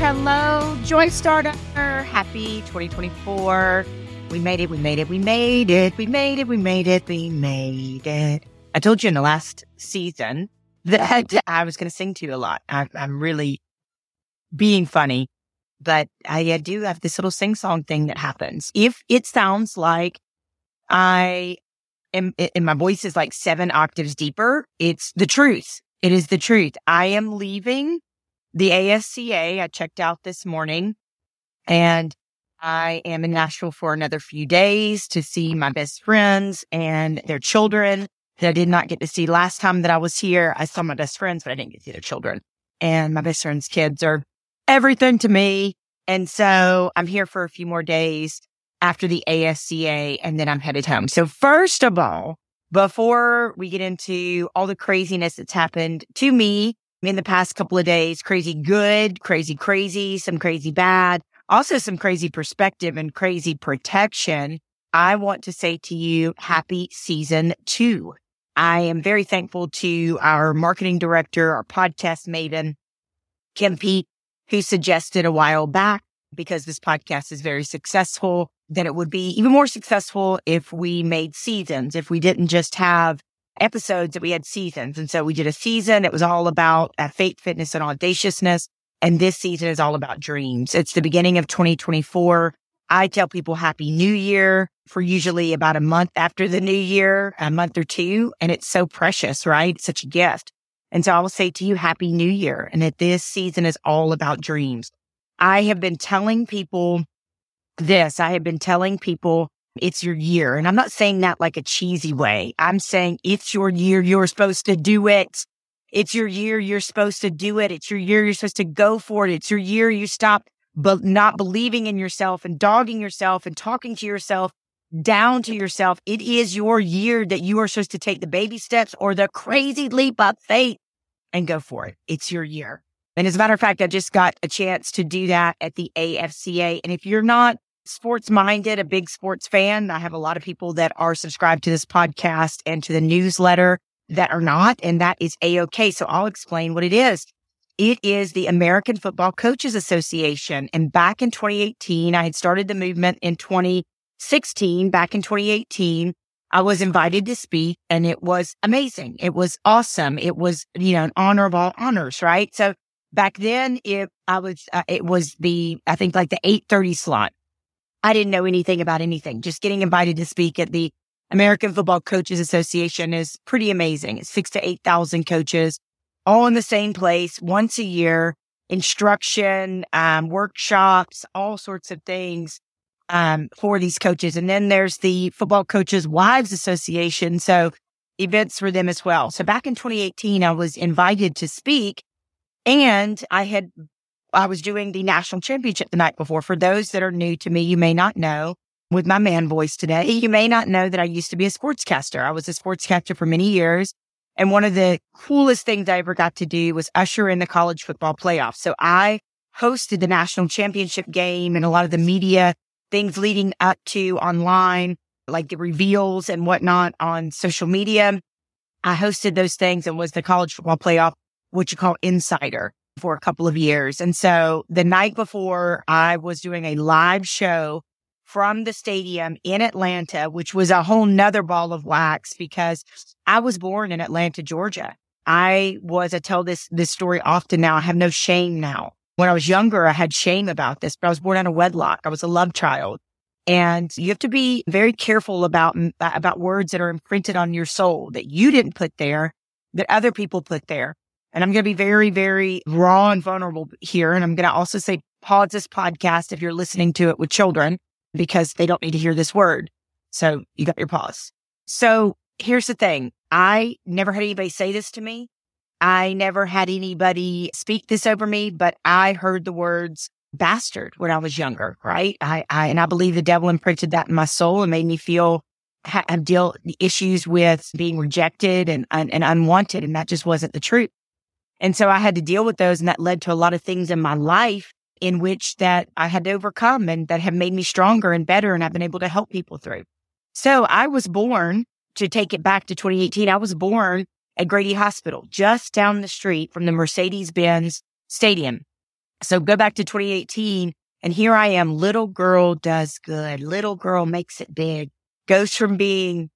hello, Joy Starter. Happy 2024. We made it, we made it, we made it, we made it, we made it, we made it. I told you in the last season that I was going to sing to you a lot. I, am really being funny, but I do have this little sing song thing that happens. If it sounds like I am, and my voice is like seven octaves deeper, it's the truth. It is the truth. I am leaving the AFCA. I checked out this morning and I am in Nashville for another few days to see my best friends and their children that I did not get to see last time that I was here. I saw my best friends, but I didn't get to see their children. And my best friend's kids are everything to me. And so I'm here for a few more days after the AFCA and then I'm headed home. So first of all, before we get into all the craziness that's happened to me in the past couple of days, crazy good, crazy crazy, some crazy bad, also some crazy perspective and crazy protection, I want to say to you, happy season two. I am very thankful to our marketing director, our podcast maven, Kim Pete, who suggested a while back because this podcast is very successful, that it would be even more successful if we made seasons, if we didn't just have episodes that we had seasons. And so we did a season. It was all about uh, faith, fitness, and audaciousness. And this season is all about dreams. It's the beginning of 2024. I tell people happy new year for usually about a month after the new year, a month or two. And it's so precious, right? It's such a gift. And so I will say to you, happy new year. And that this season is all about dreams. I have been telling people this. I have been telling people it's your year. And I'm not saying that like a cheesy way. I'm saying it's your year. You're supposed to do it. It's your year. You're supposed to do it. It's your year. You're supposed to go for it. It's your year. You stop but not believing in yourself and dogging yourself and talking to yourself down to yourself. It is your year that you are supposed to take the baby steps or the crazy leap of faith and go for it. It's your year. And as a matter of fact, I just got a chance to do that at the AFCA. And if you're not sports minded, a big sports fan, I have a lot of people that are subscribed to this podcast and to the newsletter that are not, and that is a okay. So I'll explain what it is. It is the American Football Coaches Association. And back in 2018, I had started the movement in 2016. Back in 2018, I was invited to speak and it was amazing. It was awesome. It was, you know, an honor of all honors, right? So back then it, I was, uh, it was the, I think like the 830 slot. I didn't know anything about anything. Just getting invited to speak at the American Football Coaches Association is pretty amazing. It's six to 8,000 coaches all in the same place once a year, instruction, um, workshops, all sorts of things um, for these coaches. And then there's the Football Coaches Wives Association. So events for them as well. So back in 2018, I was invited to speak and I had, I was doing the national championship the night before. For those that are new to me, you may not know with my man voice today, you may not know that I used to be a sportscaster. I was a sportscaster for many years. And one of the coolest things I ever got to do was usher in the college football playoffs. So I hosted the national championship game and a lot of the media things leading up to online, like the reveals and whatnot on social media. I hosted those things and was the college football playoff, what you call insider for a couple of years. And so the night before I was doing a live show from the stadium in Atlanta, which was a whole nother ball of wax because I was born in Atlanta, Georgia. I was, I tell this, this story often now. I have no shame now. When I was younger, I had shame about this, but I was born out of wedlock. I was a love child. And you have to be very careful about, about words that are imprinted on your soul that you didn't put there, that other people put there. And I'm going to be very, very raw and vulnerable here. And I'm going to also say, pause this podcast if you're listening to it with children because they don't need to hear this word. So you got your pause. So here's the thing. I never had anybody say this to me. I never had anybody speak this over me, but I heard the words bastard when I was younger, right? I, I and I believe the devil imprinted that in my soul and made me feel have deal issues with being rejected and, and, and unwanted. And that just wasn't the truth. And so I had to deal with those. And that led to a lot of things in my life in which that I had to overcome and that have made me stronger and better. And I've been able to help people through. So I was born to take it back to 2018. I was born at Grady Hospital, just down the street from the Mercedes Benz Stadium. So go back to 2018 and here I am. Little girl does good. Little girl makes it big. Goes from being,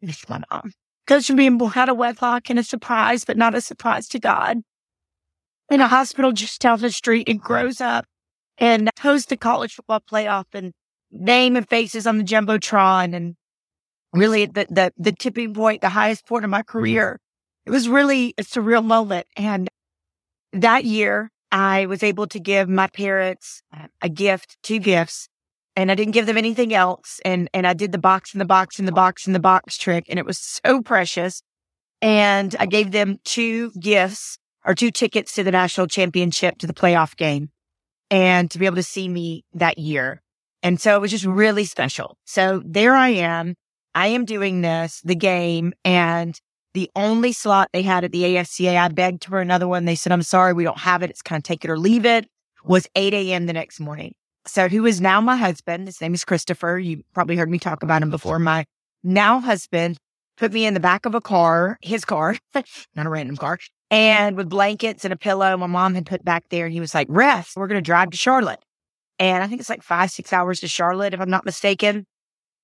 this my mom, goes from being born out of wedlock and a surprise, but not a surprise to God in a hospital just down the street and grows up and hosts the college football playoff and name and faces on the Jumbotron and really the, the, the tipping point, the highest point of my career. It was really a surreal moment. And that year I was able to give my parents uh, a gift, two gifts, and I didn't give them anything else. And, and I did the box in the box in the box in the box trick. And it was so precious. And I gave them two gifts or two tickets to the national championship to the playoff game and to be able to see me that year. And so it was just really special. So there I am. I am doing this, the game, and the only slot they had at the AFCA, I begged for another one. They said, I'm sorry, we don't have it. It's kind of take it or leave it, was 8 a.m. the next morning. So who is now my husband? His name is Christopher. You probably heard me talk about him before. My now husband put me in the back of a car, his car, not a random car, and with blankets and a pillow my mom had put back there. And he was like, rest, we're going to drive to Charlotte. And I think it's like five, six hours to Charlotte, if I'm not mistaken.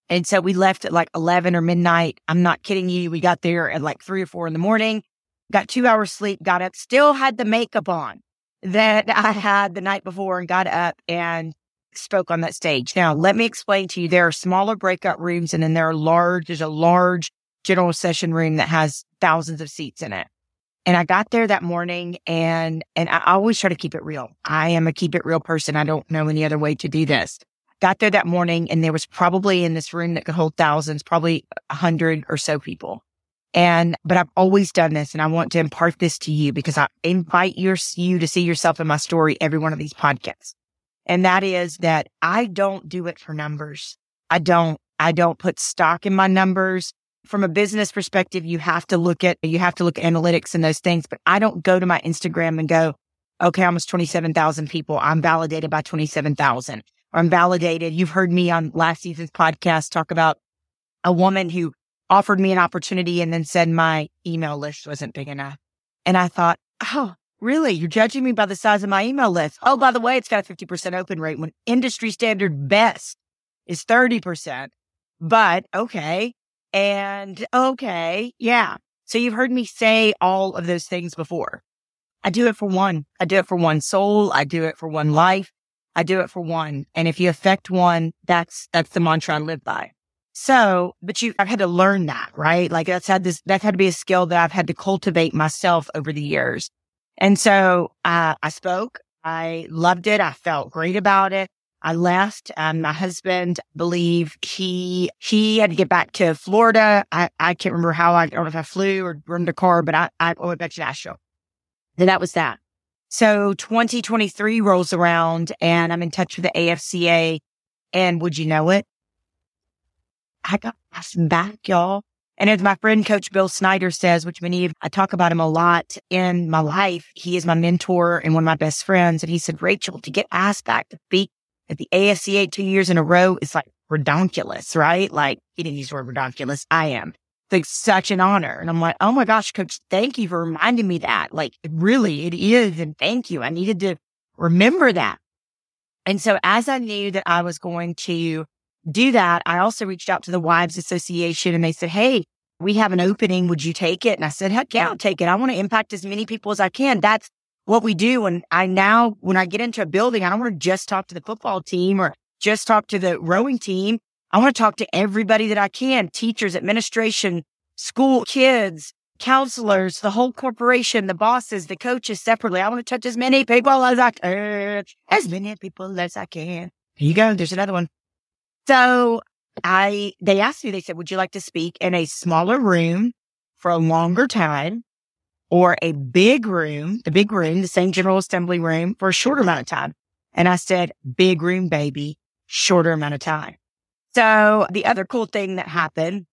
And so we left at like 11 or midnight. I'm not kidding you. We got there at like three or four in the morning, got two hours sleep, got up, still had the makeup on that I had the night before and got up and spoke on that stage. Now, let me explain to you. There are smaller breakout rooms and then there are large, there's a large general session room that has thousands of seats in it. And I got there that morning and, and I always try to keep it real. I am a keep it real person. I don't know any other way to do this. Got there that morning and there was probably in this room that could hold thousands, probably a hundred or so people. And, but I've always done this and I want to impart this to you because I invite your, you to see yourself in my story every one of these podcasts. And that is that I don't do it for numbers. I don't, I don't put stock in my numbers from a business perspective, you have to look at, you have to look at analytics and those things, but I don't go to my Instagram and go, okay, almost 27,000 people. I'm validated by 27,000 or I'm validated. You've heard me on last season's podcast talk about a woman who offered me an opportunity and then said my email list wasn't big enough. And I thought, oh, really? You're judging me by the size of my email list. Oh, by the way, it's got a 50% open rate when industry standard best is 30%. But okay, and okay, yeah. So you've heard me say all of those things before. I do it for one. I do it for one soul. I do it for one life. I do it for one. And if you affect one, that's, that's the mantra I live by. So, but you, I've had to learn that, right? Like that's had this, that had to be a skill that I've had to cultivate myself over the years. And so, uh, I spoke. I loved it. I felt great about it. I left. Um, my husband believe he he had to get back to Florida. I, I can't remember how I, I don't know if I flew or rented a car, but I, I went back to Nashville. And that was that. So 2023 rolls around and I'm in touch with the AFCA. And would you know it? I got asked back, y'all. And as my friend Coach Bill Snyder says, which many of I talk about him a lot in my life, he is my mentor and one of my best friends. And he said, Rachel, to get asked back to speak at the AFCA two years in a row is like redonkulous, right? Like he didn't use the word redonkulous. I am. It's like such an honor. And I'm like, oh my gosh, coach, thank you for reminding me that. Like really it is. And thank you. I needed to remember that. And so as I knew that I was going to do that, I also reached out to the Wives Association and they said, Hey, we have an opening. Would you take it? And I said, heck yeah, I'll take it. I want to impact as many people as I can. That's what we do. And I now, when I get into a building, I don't want to just talk to the football team or just talk to the rowing team. I want to talk to everybody that I can, teachers, administration, school kids, counselors, the whole corporation, the bosses, the coaches separately. I want to touch as many people as I can, as many people as I can. Here you go. There's another one. So I, they asked me, they said, would you like to speak in a smaller room for a longer time? or a big room, the big room, the same general assembly room for a shorter amount of time. And I said, big room, baby, shorter amount of time. So the other cool thing that happened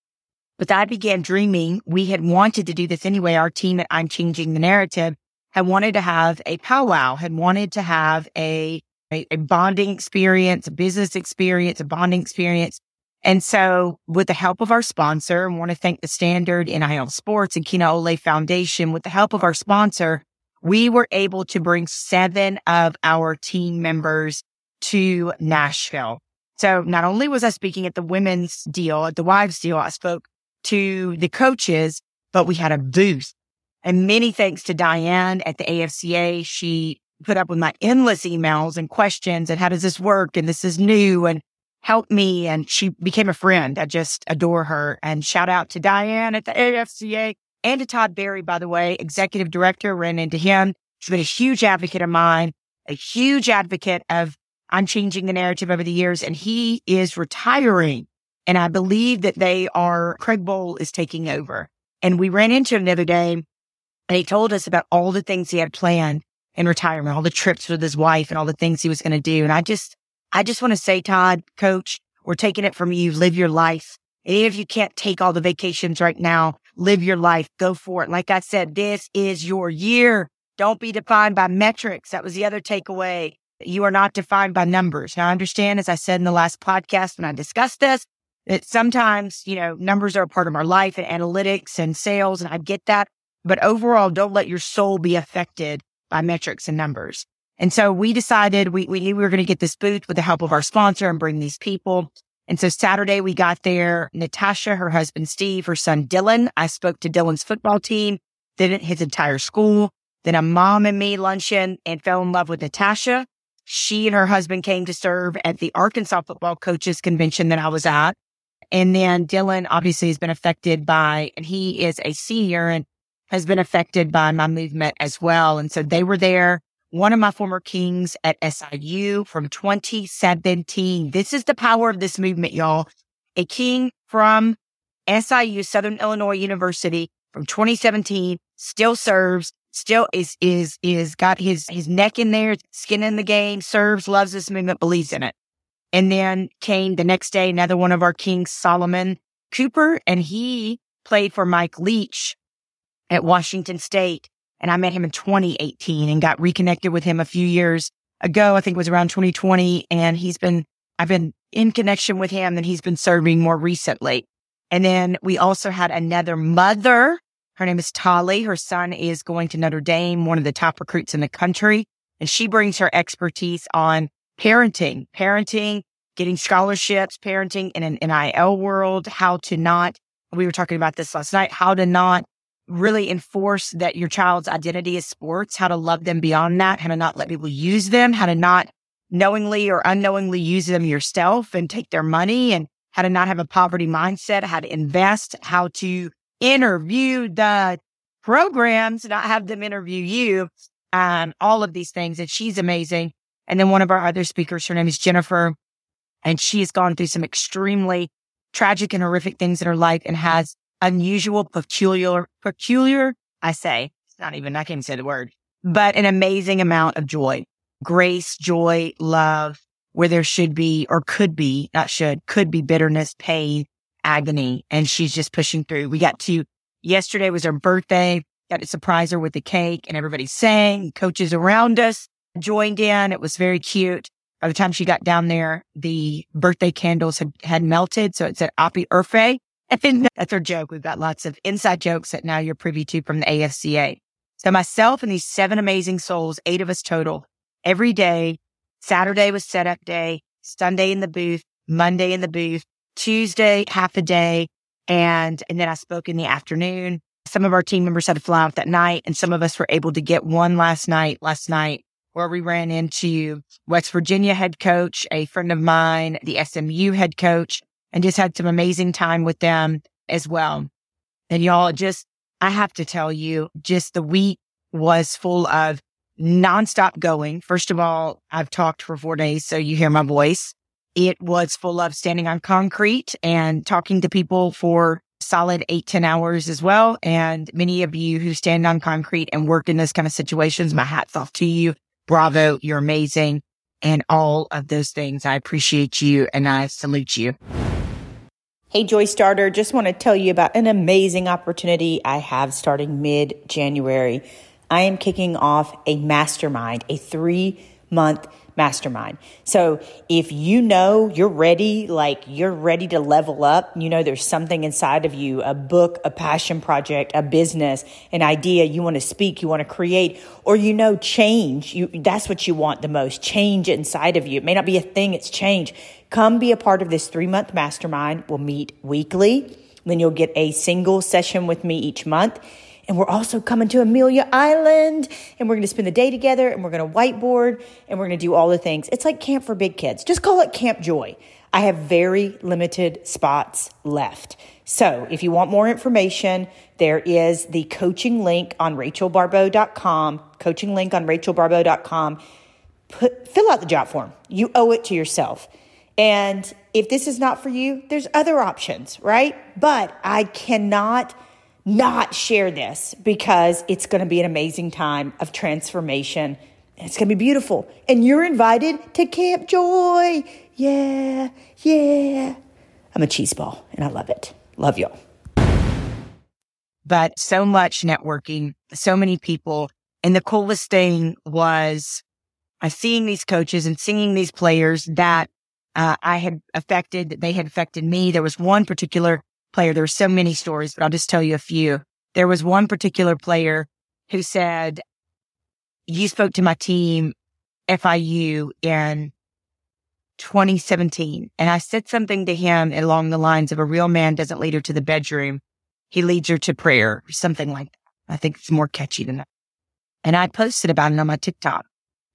was I began dreaming. We had wanted to do this anyway. Our team at I'm Changing the Narrative had wanted to have a powwow, had wanted to have a, a, a bonding experience, a business experience, a bonding experience and so with the help of our sponsor, I want to thank the Standard NIL Sports and Kina Ole Foundation. With the help of our sponsor, we were able to bring seven of our team members to Nashville. So not only was I speaking at the women's deal, at the wives deal, I spoke to the coaches, but we had a booth. And many thanks to Diane at the AFCA. She put up with my endless emails and questions and how does this work? And this is new and help me. And she became a friend. I just adore her and shout out to Diane at the AFCA and to Todd Berry, by the way, executive director, ran into him. She's been a huge advocate of mine, a huge advocate of I'm changing the narrative over the years and he is retiring. And I believe that they are, Craig Bohl is taking over. And we ran into him the other day and he told us about all the things he had planned in retirement, all the trips with his wife and all the things he was going to do. And I just, I just want to say, Todd, coach, we're taking it from you. Live your life. And even if you can't take all the vacations right now, live your life. Go for it. Like I said, this is your year. Don't be defined by metrics. That was the other takeaway. You are not defined by numbers. Now, I understand, as I said in the last podcast when I discussed this, that sometimes, you know, numbers are a part of our life and analytics and sales. And I get that. But overall, don't let your soul be affected by metrics and numbers. And so we decided we, we knew we were going to get this booth with the help of our sponsor and bring these people. And so Saturday we got there, Natasha, her husband, Steve, her son, Dylan. I spoke to Dylan's football team, then his entire school, then a mom and me luncheon and fell in love with Natasha. She and her husband came to serve at the Arkansas Football Coaches Convention that I was at. And then Dylan obviously has been affected by, and he is a senior and has been affected by my movement as well. And so they were there. One of my former kings at SIU from 2017. This is the power of this movement, y'all. A king from SIU, Southern Illinois University from 2017 still serves still is is is got his his neck in there, skin in the game, serves, loves this movement, believes in it. And then came the next day another one of our kings, Solomon Cooper, and he played for Mike Leach at Washington State. And I met him in 2018 and got reconnected with him a few years ago. I think it was around 2020. And he's been, I've been in connection with him and he's been serving more recently. And then we also had another mother her name is Tali. Her son is going to Notre Dame, one of the top recruits in the country. And she brings her expertise on parenting, parenting, getting scholarships, parenting in an NIL world, how to not, we were talking about this last night, how to not really enforce that your child's identity is sports, how to love them beyond that, how to not let people use them, how to not knowingly or unknowingly use them yourself and take their money and how to not have a poverty mindset, how to invest, how to interview the programs, not have them interview you, um, all of these things. And she's amazing. And then one of our other speakers, her name is Jennifer, and she has gone through some extremely tragic and horrific things in her life and has unusual, peculiar, peculiar, I say, it's not even, I can't even say the word, but an amazing amount of joy, grace, joy, love, where there should be or could be, not should, could be bitterness, pain, agony and she's just pushing through. We got to, yesterday was her birthday, got to surprise her with the cake and everybody sang, coaches around us joined in. It was very cute. By the time she got down there, the birthday candles had, had melted. So it said Api Urfe. And that's our joke. We've got lots of inside jokes that now you're privy to from the AFCA. So myself and these seven amazing souls, eight of us total, every day, Saturday was setup day, Sunday in the booth, Monday in the booth, Tuesday, half a day. And, and then I spoke in the afternoon. Some of our team members had to fly out that night and some of us were able to get one last night, last night where we ran into West Virginia head coach, a friend of mine, the SMU head coach, and just had some amazing time with them as well. And y'all just, I have to tell you, just the week was full of nonstop going. First of all, I've talked for four days, so you hear my voice. It was full of standing on concrete and talking to people for solid eight ten hours as well. And many of you who stand on concrete and work in this kind of situations, my hat's off to you. Bravo. You're amazing. And all of those things. I appreciate you and I salute you. Hey, Joy Starter, just want to tell you about an amazing opportunity I have starting mid January. I am kicking off a mastermind, a three month mastermind. So if you know you're ready, like you're ready to level up, you know there's something inside of you, a book, a passion project, a business, an idea you want to speak, you want to create, or you know change, you that's what you want the most, change inside of you. It may not be a thing, it's change. Come be a part of this 3-month mastermind. We'll meet weekly. Then you'll get a single session with me each month and we're also coming to Amelia Island and we're going to spend the day together and we're going to whiteboard and we're going to do all the things. It's like camp for big kids. Just call it Camp Joy. I have very limited spots left. So if you want more information, there is the coaching link on rachelbaribeau.com, coaching link on rachelbaribeau.com. Put, fill out the Jotform. You owe it to yourself. And if this is not for you, there's other options, right? But I cannot not share this because it's going to be an amazing time of transformation. It's going to be beautiful. And you're invited to Camp Joy. Yeah, yeah. I'm a cheese ball and I love it. Love y'all. But so much networking, so many people. And the coolest thing was I seeing these coaches and seeing these players that uh, I had affected, that they had affected me. There was one particular player. There were so many stories, but I'll just tell you a few. There was one particular player who said, you spoke to my team, FIU in 2017. And I said something to him along the lines of a real man doesn't lead her to the bedroom. He leads her to prayer, something like that. I think it's more catchy than that. And I posted about it on my TikTok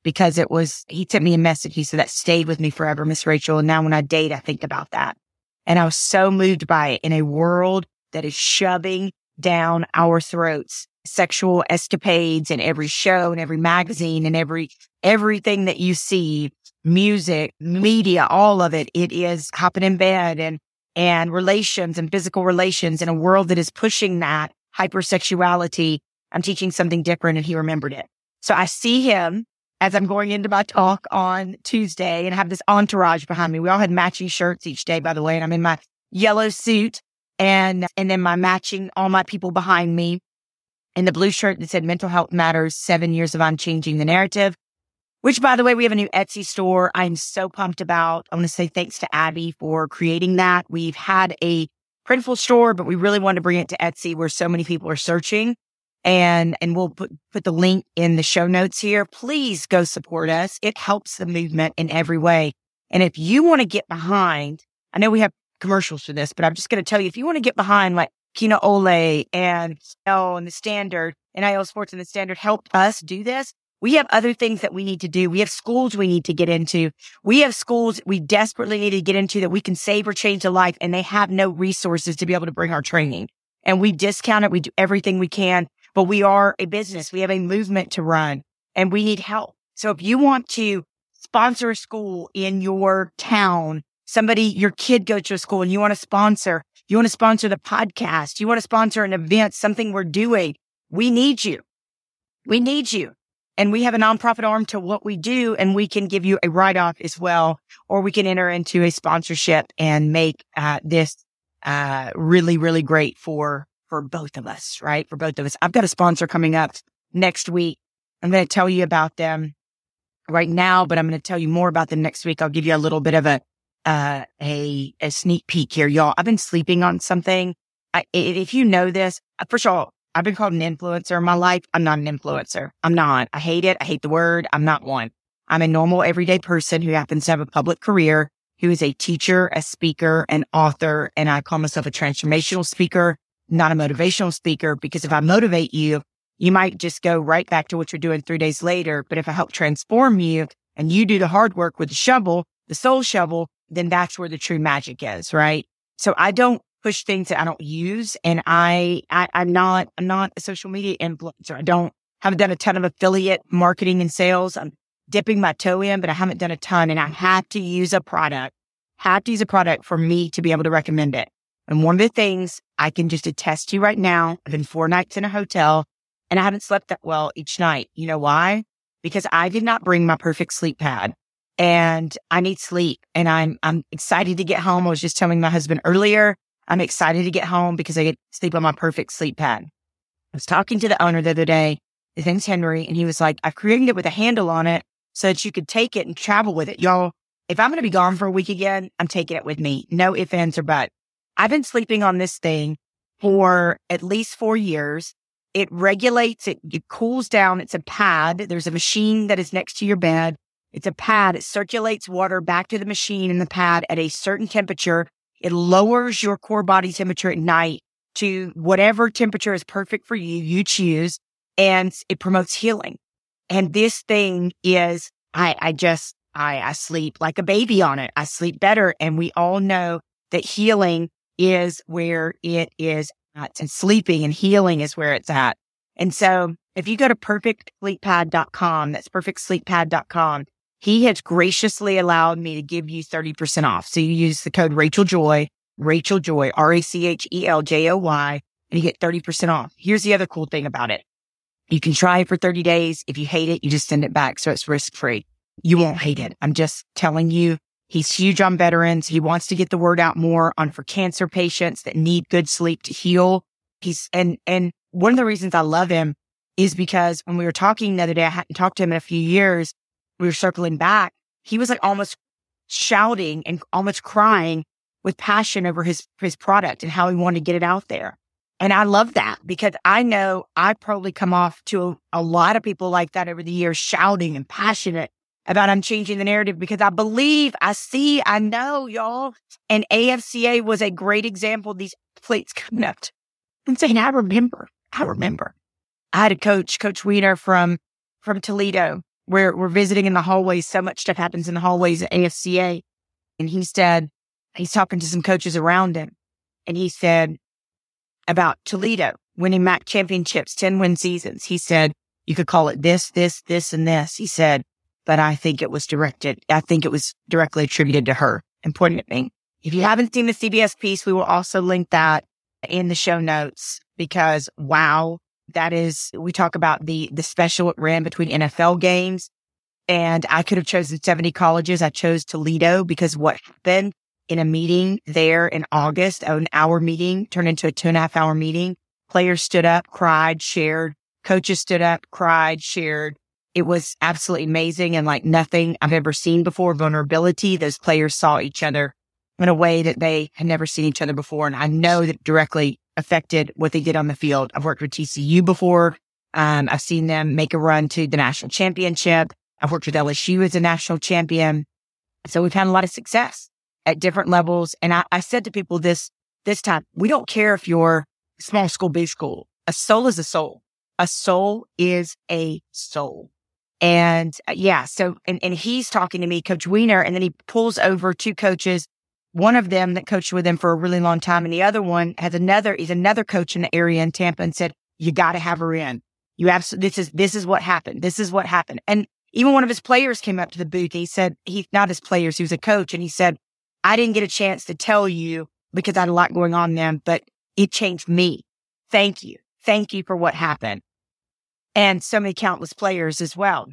because it was, he sent me a message. He said that stayed with me forever, Miss Rachel. And now when I date, I think about that. And I was so moved by it in a world that is shoving down our throats sexual escapades in every show and every magazine and every everything that you see music media all of it. It is hopping in bed and and relations and physical relations in a world that is pushing that hypersexuality. I'm teaching something different and he remembered it. So i see him as I'm going into my talk on Tuesday and have this entourage behind me. We all had matching shirts each day, by the way, and I'm in my yellow suit and, and then my matching, all my people behind me in the blue shirt that said mental health matters, seven years of unchanging the narrative, which by the way, we have a new Etsy store. I'm so pumped about. I want to say thanks to Abby for creating that. We've had a printful store, but we really want to bring it to Etsy where so many people are searching and and we'll put, put the link in the show notes here. Please go support us. It helps the movement in every way. And if you want to get behind, I know we have commercials for this, but I'm just going to tell you if you want to get behind like Kina Ole and L and the Standard and IL Sports and the Standard helped us do this. We have other things that we need to do. We have schools we need to get into. We have schools we desperately need to get into that we can save or change a life and they have no resources to be able to bring our training. And we discount it. We do everything we can but we are a business. We have a movement to run and we need help. So if you want to sponsor a school in your town, somebody, your kid goes to a school and you want to sponsor, you want to sponsor the podcast, you want to sponsor an event, something we're doing, we need you. We need you. And we have a nonprofit arm to what we do and we can give you a write off as well, or we can enter into a sponsorship and make uh, this uh, really, really great for for both of us, right? For both of us. I've got a sponsor coming up next week. I'm going to tell you about them right now, but I'm going to tell you more about them next week. I'll give you a little bit of a, uh, a, a sneak peek here, y'all. I've been sleeping on something. I, if you know this, uh, first of all, I've been called an influencer in my life. I'm not an influencer. I'm not. I hate it. I hate the word. I'm not one. I'm a normal everyday person who happens to have a public career, who is a teacher, a speaker, an author, and I call myself a transformational speaker not a motivational speaker because if I motivate you, you might just go right back to what you're doing three days later. But if I help transform you and you do the hard work with the shovel, the soul shovel, then that's where the true magic is, right? So I don't push things that I don't use. And I, I I'm not, I'm not a social media influencer. I don't, haven't done a ton of affiliate marketing and sales. I'm dipping my toe in, but I haven't done a ton and I have to use a product, have to use a product for me to be able to recommend it. And one of the things I can just attest to right now, I've been four nights in a hotel and I haven't slept that well each night. You know why? Because I did not bring my perfect sleep pad and I need sleep and I'm, I'm excited to get home. I was just telling my husband earlier, I'm excited to get home because I get sleep on my perfect sleep pad. I was talking to the owner the other day. His name's Henry and he was like, I've created it with a handle on it so that you could take it and travel with it. Y'all, if I'm going to be gone for a week again, I'm taking it with me. No ifs, ands, or buts. I've been sleeping on this thing for at least four years. It regulates, it, it cools down. It's a pad. There's a machine that is next to your bed. It's a pad. It circulates water back to the machine in the pad at a certain temperature. It lowers your core body temperature at night to whatever temperature is perfect for you, you choose, and it promotes healing. And this thing is, I, I just, I, I sleep like a baby on it. I sleep better. And we all know that healing is where it is at and sleeping and healing is where it's at. And so if you go to perfectsleeppad.com, that's perfectsleeppad.com, he has graciously allowed me to give you 30% off. So you use the code Rachel Joy, Rachel Joy, R A C H E L J O Y, and you get 30% off. Here's the other cool thing about it. You can try it for 30 days. If you hate it, you just send it back. So it's risk free. You won't hate it. I'm just telling you, he's huge on veterans. He wants to get the word out more on for cancer patients that need good sleep to heal. He's, and, and one of the reasons I love him is because when we were talking the other day, I hadn't talked to him in a few years. We were circling back. He was like almost shouting and almost crying with passion over his, his product and how he wanted to get it out there. And I love that because I know I probably come off to a, a, lot of people like that over the years, shouting and passionate about I'm changing the narrative because I believe, I see, I know y'all. And AFCA was a great example these plates coming up and saying, I remember, I remember. I had a coach, Coach Weiner from, from Toledo, where we're visiting in the hallways. So much stuff happens in the hallways at AFCA. And he said, he's talking to some coaches around him. And he said, about Toledo winning MAC championships, 10 win seasons. He said, you could call it this, this, this, and this. He said, but I think it was directed. I think it was directly attributed to her pointing at me. If you haven't seen the CBS piece, we will also link that in the show notes because wow, that is, we talk about the, the special it ran between NFL games and I could have chosen 70 colleges. I chose Toledo because what happened in a meeting there in August, an hour meeting turned into a two and a half hour meeting. Players stood up, cried, shared. Coaches stood up, cried, shared. It was absolutely amazing and like nothing I've ever seen before. Vulnerability. Those players saw each other in a way that they had never seen each other before. And I know that directly affected what they did on the field. I've worked with TCU before. Um, I've seen them make a run to the national championship. I've worked with LSU as a national champion. So we've had a lot of success at different levels. And I, I said to people this, this time, we don't care if you're small school, big school. A soul is a soul. A soul is a soul. And uh, yeah, so, and, and he's talking to me, Coach Weiner, and then he pulls over two coaches, one of them that coached with him for a really long time. And the other one has another, is another coach in the area in Tampa and said, you got to have her in. You absolutely, this is, this is what happened. This is what happened. And even one of his players came up to the booth. He said, he's not his players. He was a coach. And he said, I didn't get a chance to tell you because I had a lot going on then, but it changed me. Thank you. Thank you for what happened. And so many countless players as well.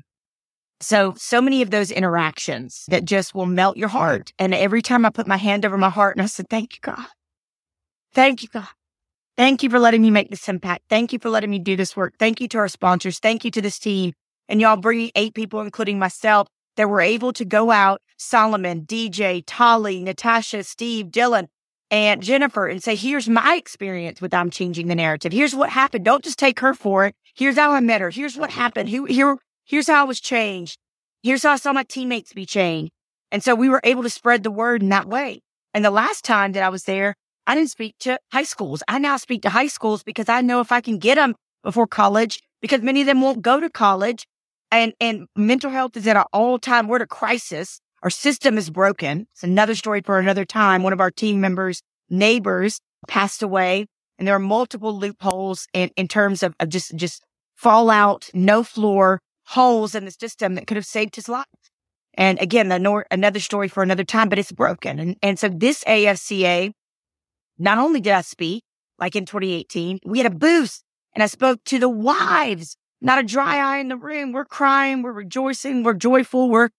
So, so many of those interactions that just will melt your heart. And every time I put my hand over my heart and I said, thank you, God. Thank you, God. Thank you for letting me make this impact. Thank you for letting me do this work. Thank you to our sponsors. Thank you to this team. And y'all bringing eight people, including myself, that were able to go out, Solomon, DJ, Tolly, Natasha, Steve, Dylan, and Jennifer, and say, here's my experience with I'm changing the narrative. Here's what happened. Don't just take her for it. Here's how I met her. Here's what happened. Here, here, here's how I was changed. Here's how I saw my teammates be changed. And so we were able to spread the word in that way. And the last time that I was there, I didn't speak to high schools. I now speak to high schools because I know if I can get them before college, because many of them won't go to college and, and mental health is at an all time, we're at a crisis. Our system is broken. It's another story for another time. One of our team members, neighbors passed away and there are multiple loopholes in, in terms of, of just, just fallout, no floor, holes in the system that could have saved his life. And again, another story for another time, but it's broken. And, and so this AFCA, not only did I speak like in 2018, we had a booth and I spoke to the wives not a dry eye in the room. We're crying. We're rejoicing. We're joyful. We're,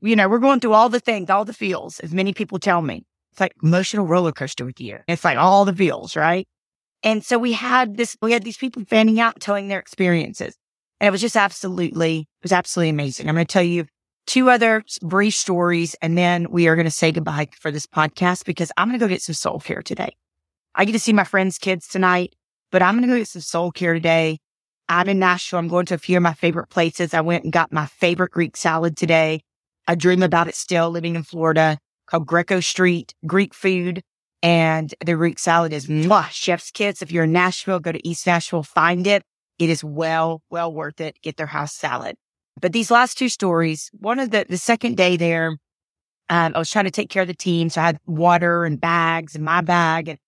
you know, we're going through all the things, all the feels, as many people tell me. It's like emotional roller coaster with you. It's like all the feels, right? And so we had this, we had these people fanning out, telling their experiences. And it was just absolutely, it was absolutely amazing. I'm going to tell you two other brief stories, and then we are going to say goodbye for this podcast because I'm going to go get some soul care today. I get to see my friends' kids tonight, but I'm going to go get some soul care today. I'm in Nashville. I'm going to a few of my favorite places. I went and got my favorite Greek salad today. I dream about it still living in Florida called Greko Street Greek food. And the Greek salad is mwah, chef's kiss. If you're in Nashville, go to East Nashville, find it. It is well, well worth it. Get their house salad. But these last two stories, one of the, the second day there, um, I was trying to take care of the team. So I had water and bags in my bag and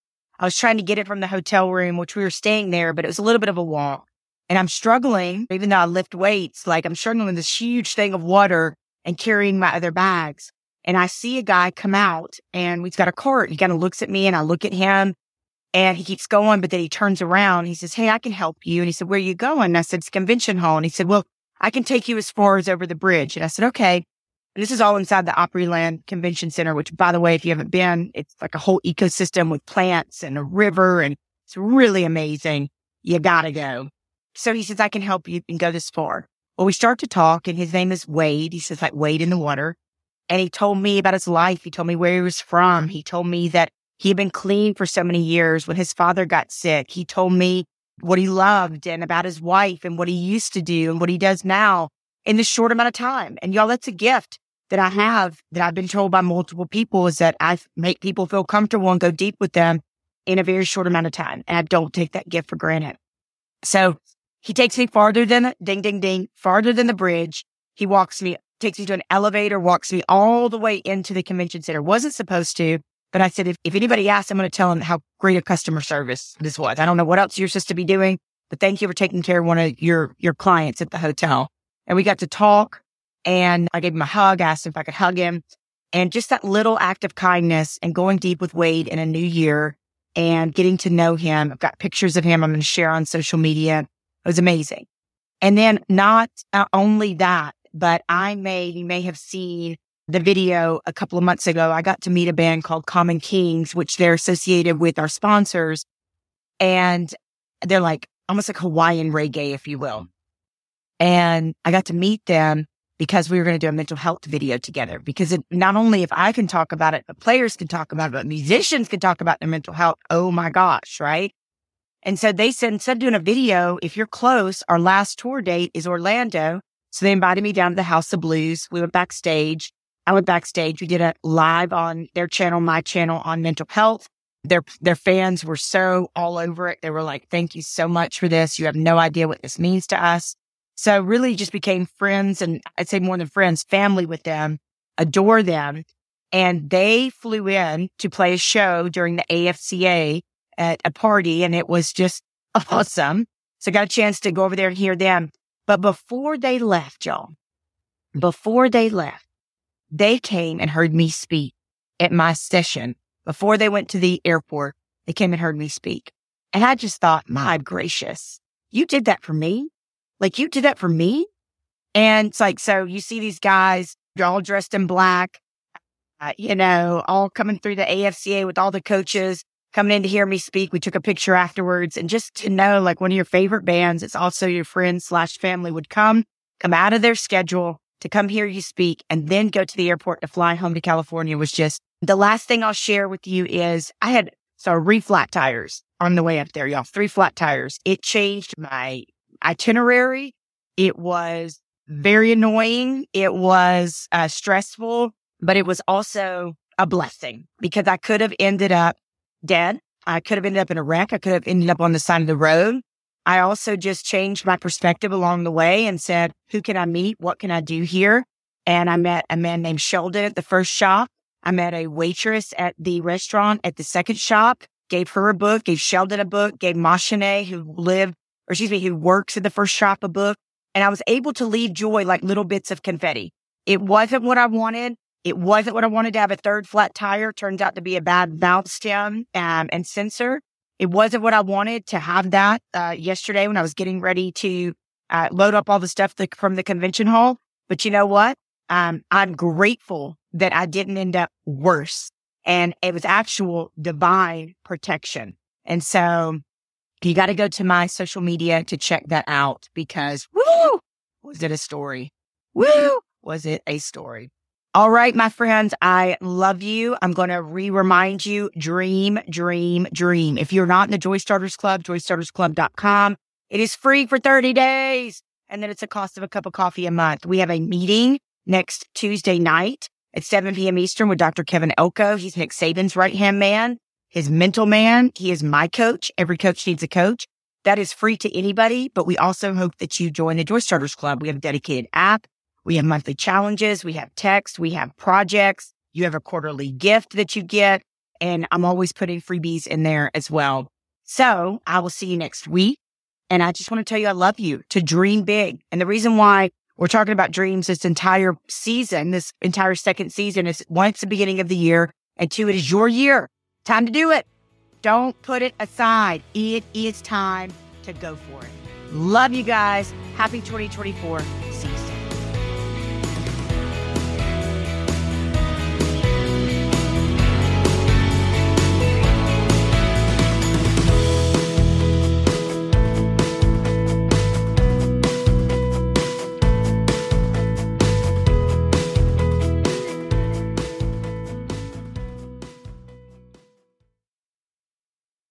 I was trying to get it from the hotel room, which we were staying there, but it was a little bit of a walk. And I'm struggling, even though I lift weights, like I'm struggling with this huge thing of water and carrying my other bags. And I see a guy come out and he's got a cart. He kind of looks at me and I look at him and he keeps going, but then he turns around. He says, Hey, I can help you. And he said, Where are you going? And I said, It's convention hall. And he said, Well, I can take you as far as over the bridge. And I said, Okay. And this is all inside the Opryland Convention Center, which by the way, if you haven't been, it's like a whole ecosystem with plants and a river and it's really amazing. You gotta go. So he says, I can help you and go this far. Well, we start to talk and his name is Wade. He says like Wade in the water. And he told me about his life. He told me where he was from. He told me that he had been clean for so many years when his father got sick. He told me what he loved and about his wife and what he used to do and what he does now in this short amount of time. And y'all, that's a gift that I have that I've been told by multiple people is that I make people feel comfortable and go deep with them in a very short amount of time. And I don't take that gift for granted. So he takes me farther than ding, ding, ding, farther than the bridge. He walks me, takes me to an elevator, walks me all the way into the convention center. Wasn't supposed to, but I said, if, if anybody asks, I'm going to tell them how great a customer service this was. I don't know what else you're supposed to be doing, but thank you for taking care of one of your, your clients at the hotel. And we got to talk and I gave him a hug, asked if I could hug him and just that little act of kindness and going deep with Wade in a new year and getting to know him. I've got pictures of him I'm going to share on social media. It was amazing. And then not only that, but I may, you may have seen the video a couple of months ago. I got to meet a band called Common Kings, which they're associated with our sponsors. And they're like almost like Hawaiian reggae, if you will. And I got to meet them because we were going to do a mental health video together. Because it, not only if I can talk about it, but players can talk about it, but musicians can talk about their mental health. Oh my gosh, right? And so they said, instead of doing a video, if you're close, our last tour date is Orlando. So they invited me down to the House of Blues. We went backstage. I went backstage. We did a live on their channel, my channel on mental health. Their, their fans were so all over it. They were like, thank you so much for this. You have no idea what this means to us. So really just became friends and I'd say more than friends, family with them, adore them. And they flew in to play a show during the AFCA at a party and it was just awesome. So I got a chance to go over there and hear them. But before they left, y'all, before they left, they came and heard me speak at my session before they went to the airport. They came and heard me speak. And I just thought, my gracious, you did that for me. Like you did that for me. And it's like, so you see these guys, they're all dressed in black, uh, you know, all coming through the AFCA with all the coaches coming in to hear me speak. We took a picture afterwards and just to know like one of your favorite bands, it's also your friends slash family would come, come out of their schedule to come hear you speak and then go to the airport to fly home to California was just the last thing I'll share with you is I had so three flat tires on the way up there, y'all, three flat tires. It changed my itinerary. It was very annoying. It was uh, stressful, but it was also a blessing because I could have ended up dead. I could have ended up in a wreck. I could have ended up on the side of the road. I also just changed my perspective along the way and said, who can I meet? What can I do here? And I met a man named Sheldon at the first shop. I met a waitress at the restaurant at the second shop, gave her a book, gave Sheldon a book, gave Machine, who lived, or excuse me, who works at the first shop a book. And I was able to leave joy like little bits of confetti. It wasn't what I wanted. It wasn't what I wanted to have a third flat tire. Turns out to be a bad valve stem um, and sensor. It wasn't what I wanted to have that uh, yesterday when I was getting ready to uh, load up all the stuff the, from the convention hall. But you know what? Um, I'm grateful that I didn't end up worse. And it was actual divine protection. And so you got to go to my social media to check that out because woo, was it a story? Woo! was it a story? All right, my friends, I love you. I'm going to re remind you dream, dream, dream. If you're not in the Joy Starters Club, joystartersclub.com. It is free for 30 days. And then it's a cost of a cup of coffee a month. We have a meeting next Tuesday night at 7 p.m. Eastern with Dr. Kevin Elko. He's Nick Saban's right hand man, his mental man. He is my coach. Every coach needs a coach. That is free to anybody, but we also hope that you join the Joy Starters Club. We have a dedicated app. We have monthly challenges. We have text. We have projects. You have a quarterly gift that you get. And I'm always putting freebies in there as well. So I will see you next week. And I just want to tell you, I love you to dream big. And the reason why we're talking about dreams this entire season, this entire second season is one, it's the beginning of the year. And two, it is your year. Time to do it. Don't put it aside. It is time to go for it. Love you guys. Happy 2024.